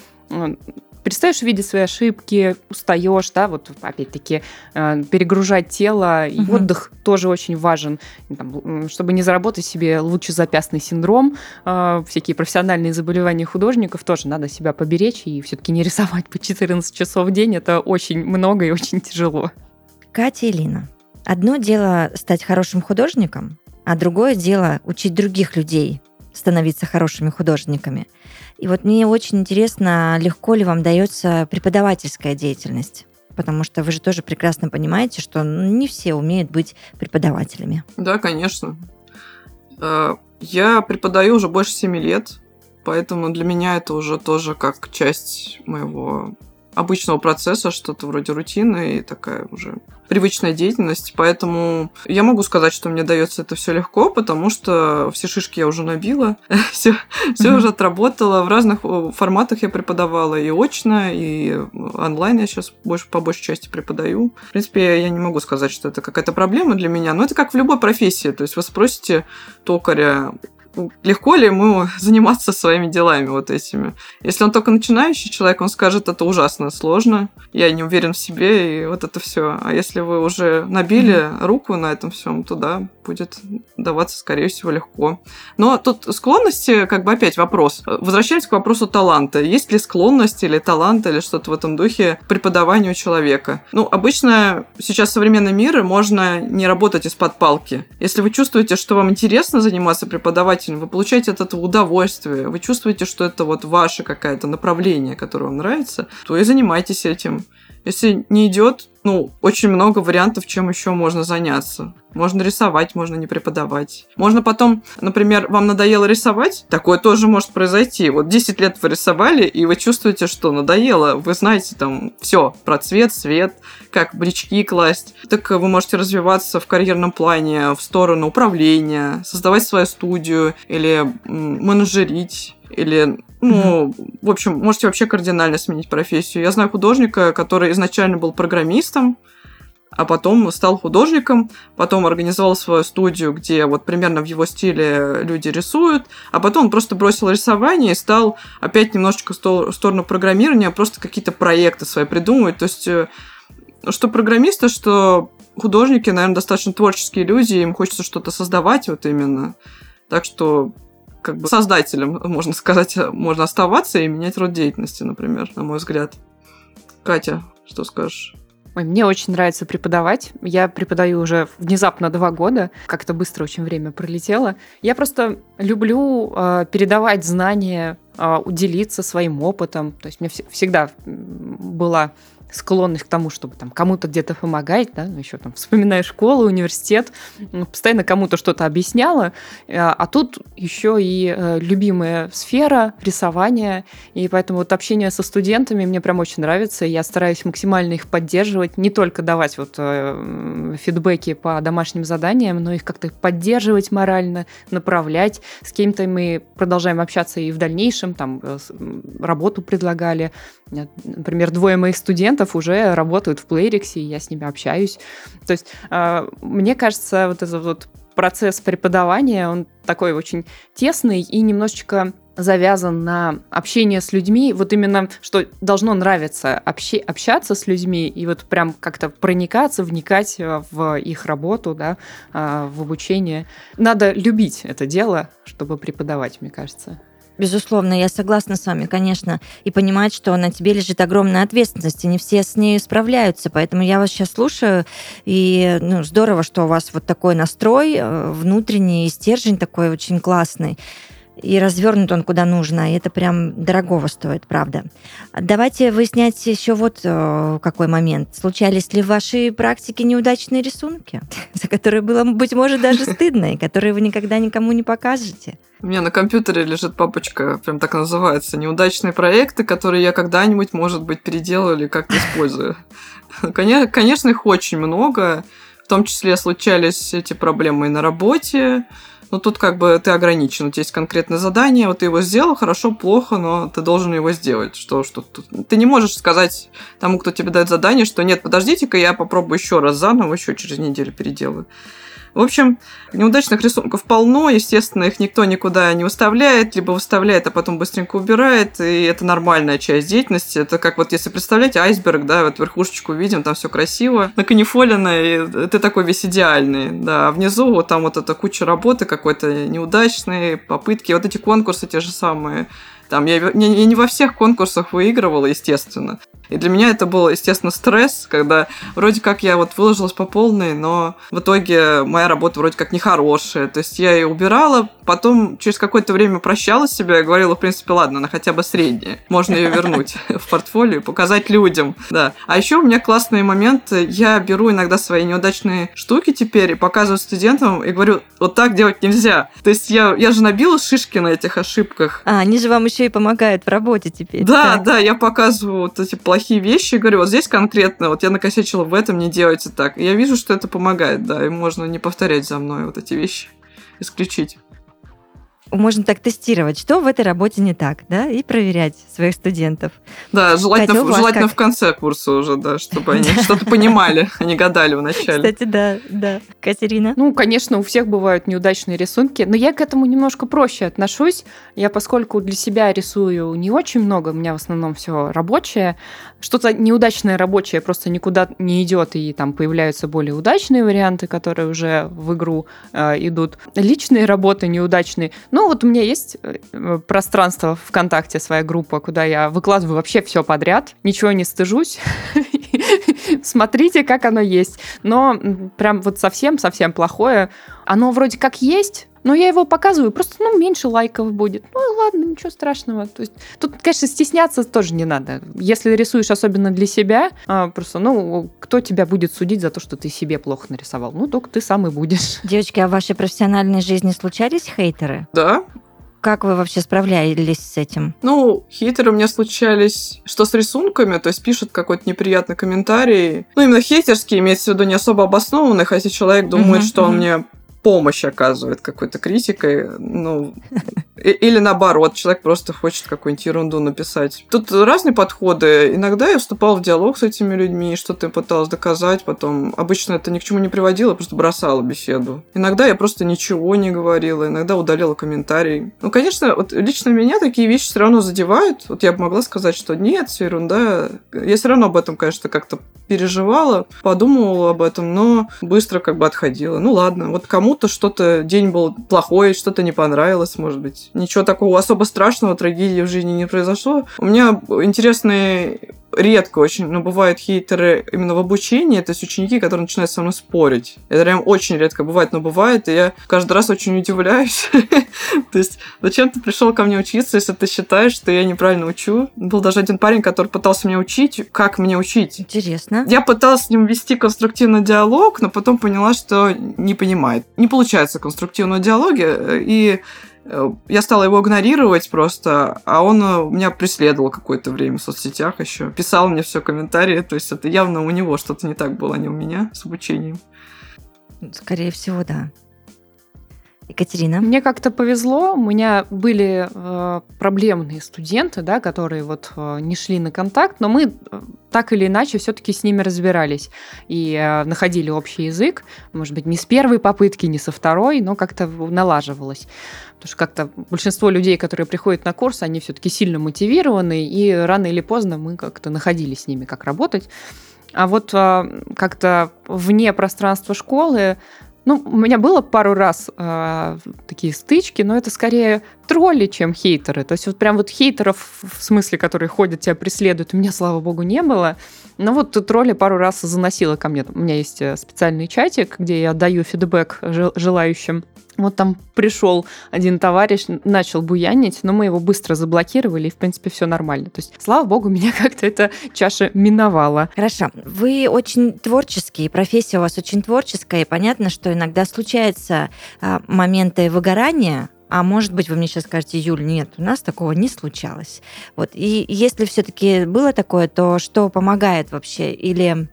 S3: перестаешь видеть свои ошибки, устаешь, да, вот опять-таки э, перегружать тело, и угу. отдых тоже очень важен, там, чтобы не заработать себе лучезапястный синдром, э, всякие профессиональные заболевания художников тоже надо себя поберечь и все-таки не рисовать по 14 часов в день, это очень много и очень тяжело.
S1: Катя и Лина, одно дело стать хорошим художником, а другое дело учить других людей становиться хорошими художниками. И вот мне очень интересно, легко ли вам дается преподавательская деятельность? Потому что вы же тоже прекрасно понимаете, что не все умеют быть преподавателями.
S2: Да, конечно. Э, я преподаю уже больше семи лет, поэтому для меня это уже тоже как часть моего обычного процесса, что-то вроде рутины и такая уже привычная деятельность. Поэтому я могу сказать, что мне дается это все легко, потому что все шишки я уже набила, все, все уже отработала. В разных э, форматах я преподавала и очно, и онлайн я сейчас больше, по большей части преподаю. В принципе, я не могу сказать, что это какая-то проблема для меня, но это как в любой профессии. То есть вы спросите токаря, легко ли ему заниматься своими делами вот этими. Если он только начинающий человек, он скажет, это ужасно сложно, я не уверен в себе, и вот это все. А если вы уже набили mm-hmm. руку на этом всем, то да, будет даваться, скорее всего, легко. Но тут склонности, как бы опять вопрос. Возвращаемся к вопросу таланта. Есть ли склонность или талант, или что-то в этом духе преподаванию человека? Ну, обычно сейчас современный мир, можно не работать из-под палки. Если вы чувствуете, что вам интересно заниматься преподавать увлекательно, вы получаете от этого удовольствие, вы чувствуете, что это вот ваше какое-то направление, которое вам нравится, то и занимайтесь этим. Если не идет, ну, очень много вариантов, чем еще можно заняться. Можно рисовать, можно не преподавать. Можно потом, например, вам надоело рисовать, такое тоже может произойти. Вот 10 лет вы рисовали, и вы чувствуете, что надоело. Вы знаете там все про цвет, свет, как брички класть. Так вы можете развиваться в карьерном плане в сторону управления, создавать свою студию или менеджерить или, ну, в общем, можете вообще кардинально сменить профессию. Я знаю художника, который изначально был программистом, а потом стал художником, потом организовал свою студию, где вот примерно в его стиле люди рисуют, а потом он просто бросил рисование и стал опять немножечко в сторону программирования, просто какие-то проекты свои придумывать. То есть, э, что программисты, что художники, наверное, достаточно творческие люди, им хочется что-то создавать вот именно. Так что как бы создателем, можно сказать, можно оставаться и менять род деятельности, например, на мой взгляд. Катя, что скажешь?
S3: Ой, мне очень нравится преподавать. Я преподаю уже внезапно два года. Как-то быстро очень время пролетело. Я просто люблю э, передавать знания, э, уделиться своим опытом. То есть у меня всегда была склонность к тому, чтобы там кому-то где-то помогать, да, ну, еще там вспоминая школу, университет, постоянно кому-то что-то объясняла, э, а тут еще и э, любимая сфера рисования, и поэтому вот общение со студентами мне прям очень нравится, я стараюсь максимально их поддерживать, не только давать вот э, фидбэки по домашним заданиям, но их как-то поддерживать морально, направлять, с кем-то мы продолжаем общаться и в дальнейшем, там работу предлагали, например, двое моих студентов уже работают в Playrix, и я с ними общаюсь. То есть а, мне кажется, вот этот вот процесс преподавания, он такой очень тесный и немножечко завязан на общение с людьми, вот именно, что должно нравиться обще, общаться с людьми и вот прям как-то проникаться, вникать в их работу, да, а, в обучение. Надо любить это дело, чтобы преподавать, мне кажется.
S1: Безусловно, я согласна с вами, конечно, и понимать, что на тебе лежит огромная ответственность, и не все с ней справляются, поэтому я вас сейчас слушаю, и ну, здорово, что у вас вот такой настрой э, внутренний, стержень такой очень классный и развернут он куда нужно, и это прям дорогого стоит, правда. Давайте выяснять еще вот э, какой момент. Случались ли в вашей практике неудачные рисунки, за которые было, быть может, даже стыдно, и которые вы никогда никому не покажете?
S2: У меня на компьютере лежит папочка, прям так называется, неудачные проекты, которые я когда-нибудь, может быть, переделаю или как-то использую. Конечно, их очень много, в том числе случались эти проблемы и на работе, но тут как бы ты ограничен. У тебя есть конкретное задание, вот ты его сделал, хорошо, плохо, но ты должен его сделать. Что, что ты не можешь сказать тому, кто тебе дает задание, что нет, подождите-ка, я попробую еще раз заново, еще через неделю переделаю. В общем, неудачных рисунков полно, естественно, их никто никуда не выставляет, либо выставляет, а потом быстренько убирает, и это нормальная часть деятельности. Это как вот если представлять айсберг, да, вот верхушечку видим, там все красиво, наканифолено, и ты такой весь идеальный, да, а внизу вот там вот эта куча работы какой-то неудачные попытки, вот эти конкурсы те же самые, там я, я, я не во всех конкурсах выигрывала, естественно. И для меня это был, естественно, стресс, когда вроде как я вот выложилась по полной, но в итоге моя работа вроде как нехорошая. То есть я ее убирала, потом через какое-то время прощала себя и говорила, в принципе, ладно, она хотя бы средняя. Можно ее вернуть в портфолио, показать людям. Да. А еще у меня классные моменты. Я беру иногда свои неудачные штуки теперь и показываю студентам и говорю, вот так делать нельзя. То есть я, я же набила шишки на этих ошибках.
S1: А, они же вам еще и помогают в работе теперь.
S2: Да, так. да, я показываю вот эти плохие вещи, говорю, вот здесь конкретно, вот я накосячила в этом, не делайте так. И я вижу, что это помогает, да, и можно не повторять за мной вот эти вещи, исключить
S1: можно так тестировать, что в этой работе не так, да, и проверять своих студентов.
S2: Да, желательно, Катя, желательно как... в конце курса уже, да, чтобы они что-то понимали, а не гадали в начале.
S1: Кстати, да, да. Катерина?
S3: Ну, конечно, у всех бывают неудачные рисунки, но я к этому немножко проще отношусь. Я, поскольку для себя рисую не очень много, у меня в основном все рабочее, что-то неудачное рабочее просто никуда не идет, и там появляются более удачные варианты, которые уже в игру э, идут. Личные работы неудачные, ну, вот у меня есть э, пространство ВКонтакте, своя группа, куда я выкладываю вообще все подряд, ничего не стыжусь. Смотрите, как оно есть. Но прям вот совсем-совсем плохое. Оно вроде как есть, но я его показываю, просто, ну, меньше лайков будет. Ну, ладно, ничего страшного. То есть, тут, конечно, стесняться тоже не надо. Если рисуешь особенно для себя, а, просто, ну, кто тебя будет судить за то, что ты себе плохо нарисовал? Ну, только ты сам и будешь.
S1: Девочки, а в вашей профессиональной жизни случались хейтеры?
S2: Да,
S1: как вы вообще справлялись с этим?
S2: Ну, хейтеры у меня случались, что с рисунками, то есть пишут какой-то неприятный комментарий. Ну, именно хейтерский, имеется в виду не особо обоснованный, хотя человек думает, uh-huh, что uh-huh. он мне помощь оказывает какой-то критикой, ну, или наоборот, человек просто хочет какую-нибудь ерунду написать. Тут разные подходы. Иногда я вступала в диалог с этими людьми, что-то пыталась доказать, потом обычно это ни к чему не приводило, просто бросала беседу. Иногда я просто ничего не говорила, иногда удалила комментарий. Ну, конечно, вот лично меня такие вещи все равно задевают. Вот я бы могла сказать, что нет, все ерунда. Я все равно об этом, конечно, как-то переживала, подумывала об этом, но быстро как бы отходила. Ну ладно, вот кому кому-то что-то, день был плохой, что-то не понравилось, может быть. Ничего такого особо страшного, трагедии в жизни не произошло. У меня интересный редко очень, но бывают хейтеры именно в обучении, то есть ученики, которые начинают со мной спорить. Это прям очень редко бывает, но бывает, и я каждый раз очень удивляюсь. То есть, зачем ты пришел ко мне учиться, если ты считаешь, что я неправильно учу? Был даже один парень, который пытался меня учить, как мне учить.
S1: Интересно.
S2: Я пыталась с ним вести конструктивный диалог, но потом поняла, что не понимает. Не получается конструктивного диалога, и Э, я стала его игнорировать просто, а он э, меня преследовал какое-то время в соцсетях еще. Писал мне все комментарии, то есть это явно у него что-то не так было, а не у меня с обучением.
S1: Скорее всего, да. Екатерина?
S3: Мне как-то повезло. У меня были э, проблемные студенты, да, которые вот э, не шли на контакт, но мы э, так или иначе все-таки с ними разбирались и э, находили общий язык. Может быть, не с первой попытки, не со второй, но как-то налаживалось. Потому что как-то большинство людей, которые приходят на курс, они все-таки сильно мотивированы, и рано или поздно мы как-то находили с ними, как работать. А вот э, как-то вне пространства школы ну, у меня было пару раз э, такие стычки, но это скорее тролли, чем хейтеры. То есть вот прям вот хейтеров, в смысле, которые ходят, тебя преследуют, у меня, слава богу, не было. Но вот тролли пару раз заносила ко мне. У меня есть э, специальный чатик, где я даю фидбэк желающим. Вот там пришел один товарищ, начал буянить, но мы его быстро заблокировали, и, в принципе, все нормально. То есть, слава богу, меня как-то эта чаша миновала.
S1: Хорошо. Вы очень творческие, профессия у вас очень творческая, и понятно, что иногда случаются а, моменты выгорания, а может быть, вы мне сейчас скажете, Юль, нет, у нас такого не случалось. Вот. И если все-таки было такое, то что помогает вообще? Или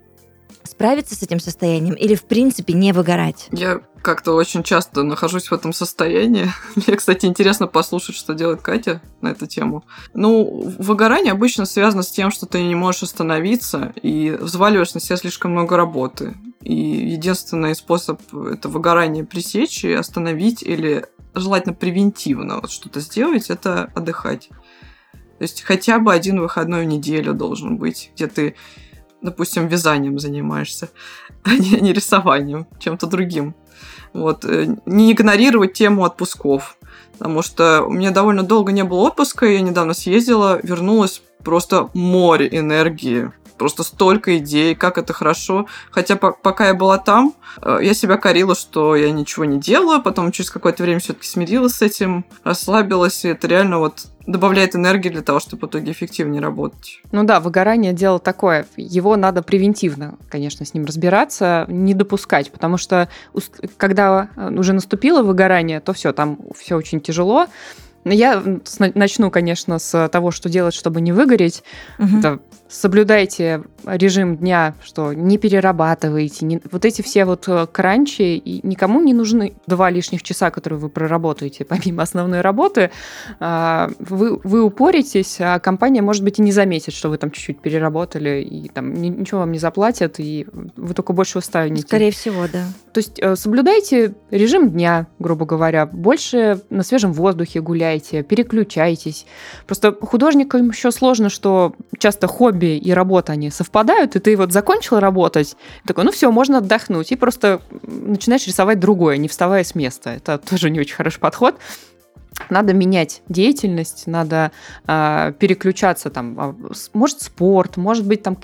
S1: справиться с этим состоянием или, в принципе, не выгорать?
S2: Я как-то очень часто нахожусь в этом состоянии. Мне, кстати, интересно послушать, что делает Катя на эту тему. Ну, выгорание обычно связано с тем, что ты не можешь остановиться и взваливаешь на себя слишком много работы. И единственный способ это выгорание пресечь и остановить или желательно превентивно вот что-то сделать, это отдыхать. То есть хотя бы один выходной в неделю должен быть, где ты, допустим, вязанием занимаешься, а не, не рисованием, чем-то другим. Вот. Э, не игнорировать тему отпусков. Потому что у меня довольно долго не было отпуска, я недавно съездила, вернулась просто море энергии просто столько идей, как это хорошо. Хотя по пока я была там, э, я себя корила, что я ничего не делаю, потом через какое-то время все-таки смирилась с этим, расслабилась, и это реально вот добавляет энергии для того, чтобы в итоге эффективнее работать.
S3: Ну да, выгорание дело такое. Его надо превентивно, конечно, с ним разбираться, не допускать, потому что когда э, уже наступило выгорание, то все, там все очень тяжело. Я начну, конечно, с того, что делать, чтобы не выгореть. Угу. Это соблюдайте режим дня, что не перерабатывайте, не, вот эти все вот э, кранчи, и никому не нужны два лишних часа, которые вы проработаете помимо основной работы. А, вы, вы упоритесь, а компания, может быть, и не заметит, что вы там чуть-чуть переработали, и там ничего вам не заплатят, и вы только больше устанете.
S1: Скорее всего, да.
S3: То есть э, соблюдайте режим дня, грубо говоря, больше на свежем воздухе гуляйте, переключайтесь. Просто художникам еще сложно, что часто хобби и работа, они совпадают совпадают, и ты вот закончил работать, такой, ну все, можно отдохнуть, и просто начинаешь рисовать другое, не вставая с места. Это тоже не очень хороший подход надо менять деятельность, надо э, переключаться там, а, может спорт, может быть там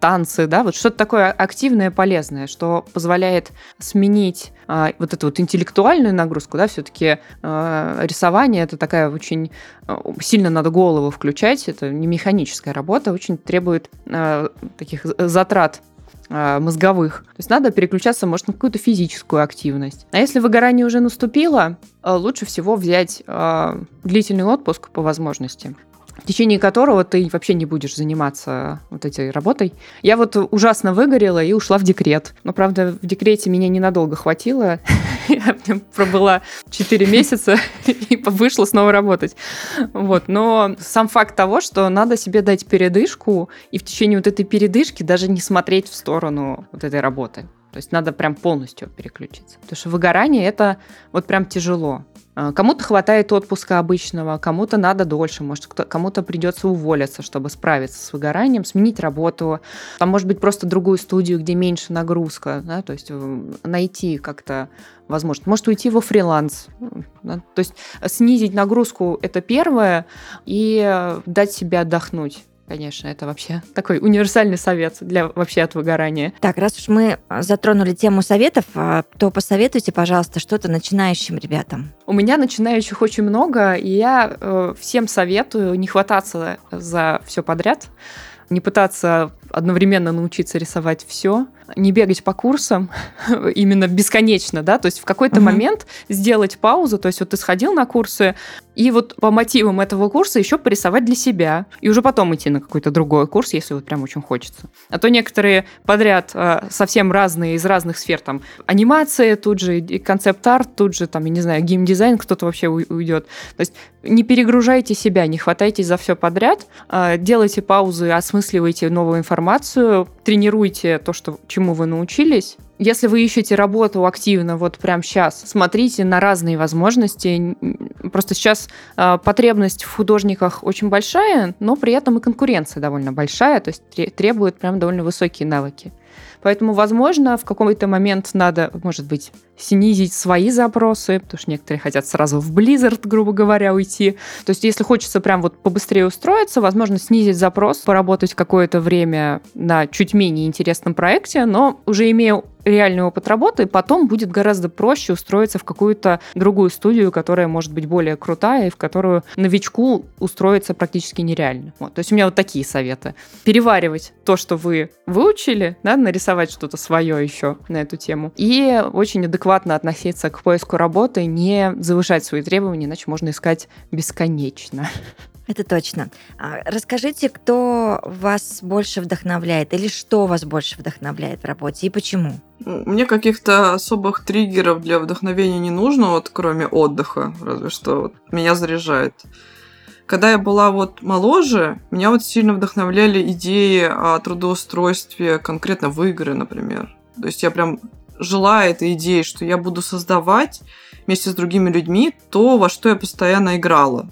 S3: танцы, да, вот что-то такое активное, полезное, что позволяет сменить э, вот эту вот интеллектуальную нагрузку, да, все-таки э, рисование это такая очень э, сильно надо голову включать, это не механическая работа, очень требует э, таких затрат мозговых. То есть надо переключаться, может, на какую-то физическую активность. А если выгорание уже наступило, лучше всего взять э, длительный отпуск по возможности в течение которого ты вообще не будешь заниматься вот этой работой. Я вот ужасно выгорела и ушла в декрет. Но, правда, в декрете меня ненадолго хватило. Я пробыла 4 месяца и вышла снова работать. Вот. Но сам факт того, что надо себе дать передышку и в течение вот этой передышки даже не смотреть в сторону вот этой работы. То есть надо прям полностью переключиться. Потому что выгорание это вот прям тяжело. А, кому-то хватает отпуска обычного, кому-то надо дольше, может, кому-то придется уволиться, чтобы справиться с выгоранием, сменить работу. Там может быть просто другую студию, где меньше нагрузка, да, то есть э, найти как-то возможность. Может уйти во фриланс. Да? То есть снизить нагрузку – это первое, и э, дать себе отдохнуть конечно, это вообще такой универсальный совет для вообще от выгорания.
S1: Так, раз уж мы затронули тему советов, а, то посоветуйте, пожалуйста, что-то начинающим ребятам.
S3: У меня начинающих очень много, и я э, всем советую не хвататься за все подряд, не пытаться одновременно научиться рисовать все, не бегать по курсам именно бесконечно, да, то есть в какой-то угу. момент сделать паузу, то есть вот ты сходил на курсы, и вот по мотивам этого курса еще порисовать для себя, и уже потом идти на какой-то другой курс, если вот прям очень хочется. А то некоторые подряд э, совсем разные, из разных сфер, там, анимация, тут же концепт-арт, тут же, там, я не знаю, геймдизайн, кто-то вообще уйдет. То есть не перегружайте себя, не хватайтесь за все подряд, э, делайте паузы, осмысливайте новую информацию, тренируйте то, что, чему вы научились, если вы ищете работу активно вот прямо сейчас, смотрите на разные возможности. Просто сейчас э, потребность в художниках очень большая, но при этом и конкуренция довольно большая, то есть требует прям довольно высокие навыки. Поэтому, возможно, в какой-то момент надо, может быть, снизить свои запросы, потому что некоторые хотят сразу в Blizzard, грубо говоря, уйти. То есть, если хочется прям вот побыстрее устроиться, возможно, снизить запрос, поработать какое-то время на чуть менее интересном проекте, но уже имея реальный опыт работы, потом будет гораздо проще устроиться в какую-то другую студию, которая может быть более крутая и в которую новичку устроиться практически нереально. Вот. То есть у меня вот такие советы. Переваривать то, что вы выучили, да, нарисовать что-то свое еще на эту тему. И очень адекватно относиться к поиску работы, не завышать свои требования, иначе можно искать бесконечно.
S1: Это точно. А, расскажите, кто вас больше вдохновляет или что вас больше вдохновляет в работе и почему?
S2: Мне каких-то особых триггеров для вдохновения не нужно, вот кроме отдыха, разве что вот, меня заряжает. Когда я была вот моложе, меня вот сильно вдохновляли идеи о трудоустройстве конкретно в игры, например. То есть я прям жила этой идеей, что я буду создавать вместе с другими людьми то, во что я постоянно играла.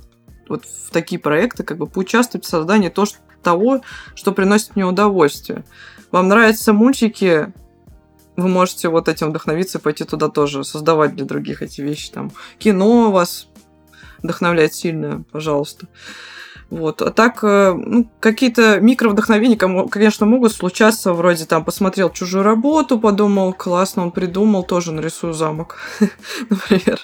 S2: Вот в такие проекты, как бы поучаствовать в создании то, что, того, что приносит мне удовольствие. Вам нравятся мультики, вы можете вот этим вдохновиться и пойти туда тоже, создавать для других эти вещи. Там кино вас вдохновляет сильно, пожалуйста. Вот. А так, э, ну, какие-то микровдохновения, конечно, могут случаться, вроде там посмотрел чужую работу, подумал, классно, он придумал, тоже нарисую замок, например.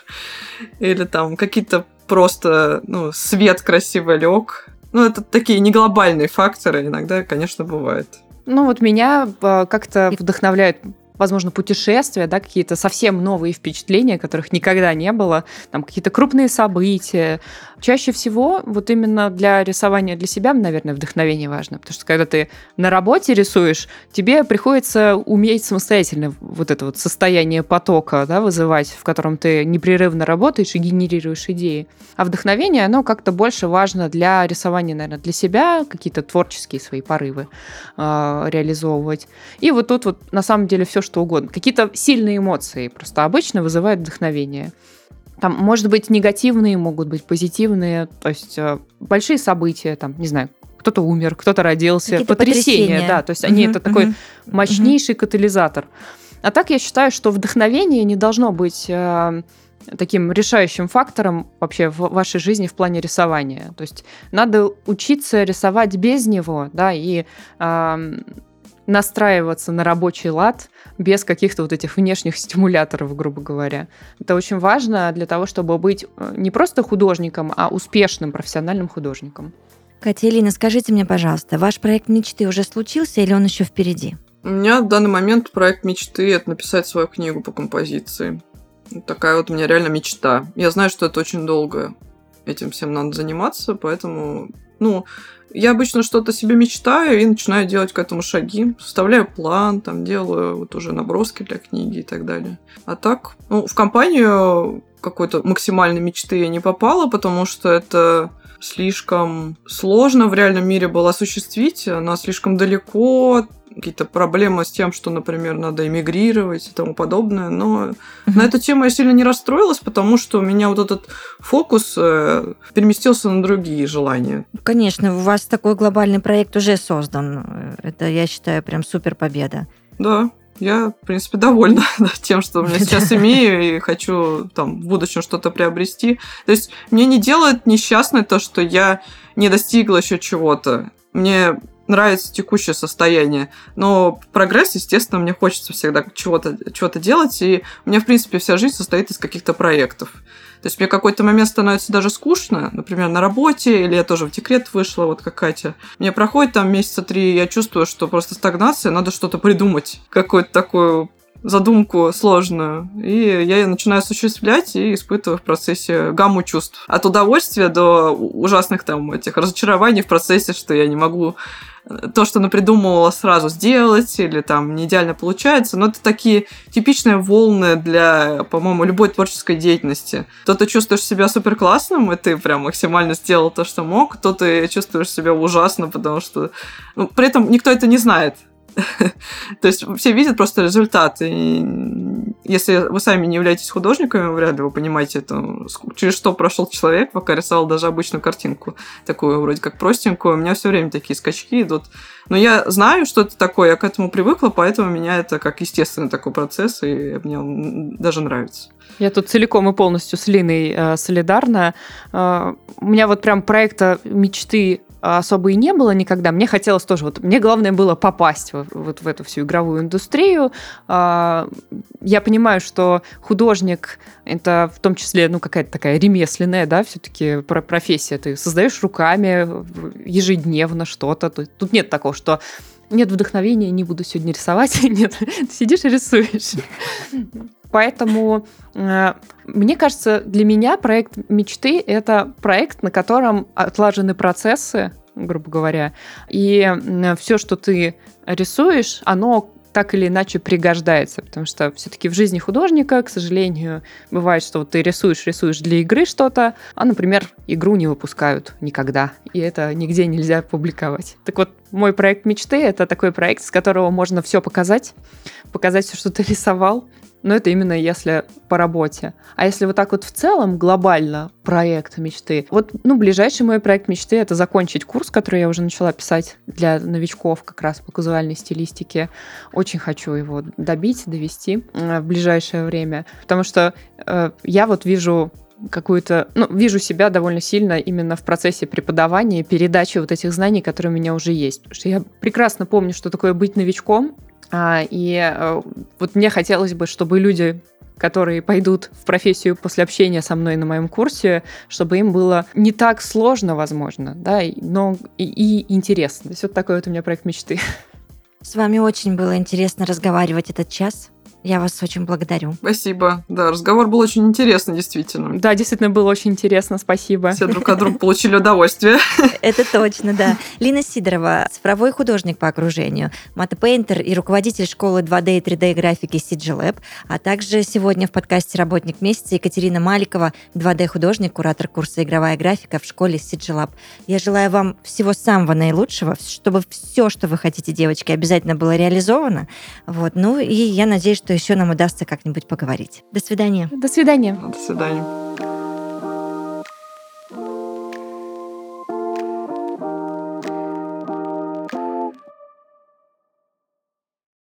S2: Или там какие-то просто, ну, свет красиво лег. Ну, это такие не глобальные факторы, иногда, конечно, бывает.
S3: Ну, вот меня э, как-то вдохновляют возможно, путешествия, да, какие-то совсем новые впечатления, которых никогда не было, там какие-то крупные события. Чаще всего вот именно для рисования для себя, наверное, вдохновение важно, потому что когда ты на работе рисуешь, тебе приходится уметь самостоятельно вот это вот состояние потока да, вызывать, в котором ты непрерывно работаешь и генерируешь идеи. А вдохновение, оно как-то больше важно для рисования, наверное, для себя, какие-то творческие свои порывы э, реализовывать. И вот тут вот на самом деле все, что угодно. Какие-то сильные эмоции просто обычно вызывают вдохновение. Там, может быть, негативные, могут быть позитивные, то есть э, большие события, там, не знаю, кто-то умер, кто-то родился, потрясение, да, то есть они это такой мощнейший катализатор. А так я считаю, что вдохновение не должно быть э, таким решающим фактором вообще в вашей жизни в плане рисования. То есть надо учиться рисовать без него, да, и э, настраиваться на рабочий лад без каких-то вот этих внешних стимуляторов, грубо говоря. Это очень важно для того, чтобы быть э, не просто художником, а успешным профессиональным художником.
S1: Катя Элина, скажите мне, пожалуйста, ваш проект мечты уже случился или он еще впереди?
S2: У меня в данный момент проект мечты – это написать свою книгу по композиции. Такая вот у меня реально мечта. Я знаю, что это очень долго. Этим всем надо заниматься, поэтому, ну, я обычно что-то себе мечтаю и начинаю делать к этому шаги. Составляю план, там делаю вот уже наброски для книги и так далее. А так, ну, в компанию какой-то максимальной мечты я не попала, потому что это слишком сложно в реальном мире было осуществить. Она слишком далеко, какие-то проблемы с тем, что, например, надо эмигрировать и тому подобное. Но на эту тему я сильно не расстроилась, потому что у меня вот этот фокус э, переместился на другие желания.
S1: Конечно, у вас такой глобальный проект уже создан. Это, я считаю, прям супер победа.
S2: Да, я, в принципе, довольна тем, что у меня сейчас имею, и хочу там в будущем что-то приобрести. То есть мне не делает несчастной то, что я не достигла еще чего-то. Мне нравится текущее состояние. Но прогресс, естественно, мне хочется всегда чего-то чего делать, и у меня, в принципе, вся жизнь состоит из каких-то проектов. То есть мне какой-то момент становится даже скучно, например, на работе, или я тоже в декрет вышла, вот как Катя. Мне проходит там месяца три, я чувствую, что просто стагнация, надо что-то придумать, какую-то такую задумку сложную, и я ее начинаю осуществлять и испытываю в процессе гамму чувств. От удовольствия до ужасных там этих разочарований в процессе, что я не могу то, что она придумывала сразу сделать, или там не идеально получается, но это такие типичные волны для, по-моему, любой творческой деятельности. То ты чувствуешь себя супер классным, и ты прям максимально сделал то, что мог, то ты чувствуешь себя ужасно, потому что ну, при этом никто это не знает. То есть все видят просто результат. Если вы сами не являетесь художниками, вряд ли вы понимаете, это, через что прошел человек, пока рисовал даже обычную картинку, такую вроде как простенькую. У меня все время такие скачки идут. Но я знаю, что это такое, я к этому привыкла, поэтому меня это как естественный такой процесс, и мне он даже нравится.
S3: Я тут целиком и полностью с Линой э, солидарна. Э, у меня вот прям проекта мечты особо и не было никогда. Мне хотелось тоже, вот мне главное было попасть в, вот в эту всю игровую индустрию. А, я понимаю, что художник это в том числе, ну, какая-то такая ремесленная, да, все-таки профессия. Ты создаешь руками ежедневно что-то. Тут нет такого, что нет вдохновения, не буду сегодня рисовать. Нет, сидишь и рисуешь. Поэтому э, мне кажется, для меня проект мечты — это проект, на котором отлажены процессы, грубо говоря, и э, все, что ты рисуешь, оно так или иначе пригождается, потому что все-таки в жизни художника, к сожалению, бывает, что вот ты рисуешь, рисуешь для игры что-то, а, например, игру не выпускают никогда, и это нигде нельзя публиковать. Так вот, мой проект мечты — это такой проект, с которого можно все показать, показать все, что ты рисовал, но это именно если по работе. А если вот так вот в целом, глобально, проект мечты. Вот, ну, ближайший мой проект мечты — это закончить курс, который я уже начала писать для новичков как раз по казуальной стилистике. Очень хочу его добить, довести э, в ближайшее время, потому что э, я вот вижу какую-то, ну, вижу себя довольно сильно именно в процессе преподавания, передачи вот этих знаний, которые у меня уже есть. Потому что я прекрасно помню, что такое быть новичком, и э, вот мне хотелось бы, чтобы люди которые пойдут в профессию после общения со мной на моем курсе, чтобы им было не так сложно, возможно, да, но и, и интересно. То есть вот такой вот у меня проект мечты.
S1: С вами очень было интересно разговаривать этот час. Я вас очень благодарю.
S2: Спасибо. Да, разговор был очень интересный, действительно.
S3: Да, действительно было очень интересно, спасибо.
S2: Все друг от друга получили удовольствие.
S1: Это точно, да. Лина Сидорова, цифровой художник по окружению, матопейнтер и руководитель школы 2D и 3D графики CG Lab, а также сегодня в подкасте «Работник месяца» Екатерина Маликова, 2D-художник, куратор курса «Игровая графика» в школе CG Lab. Я желаю вам всего самого наилучшего, чтобы все, что вы хотите, девочки, обязательно было реализовано. Вот. Ну и я надеюсь, что еще нам удастся как-нибудь поговорить. До свидания.
S3: До свидания.
S2: До свидания.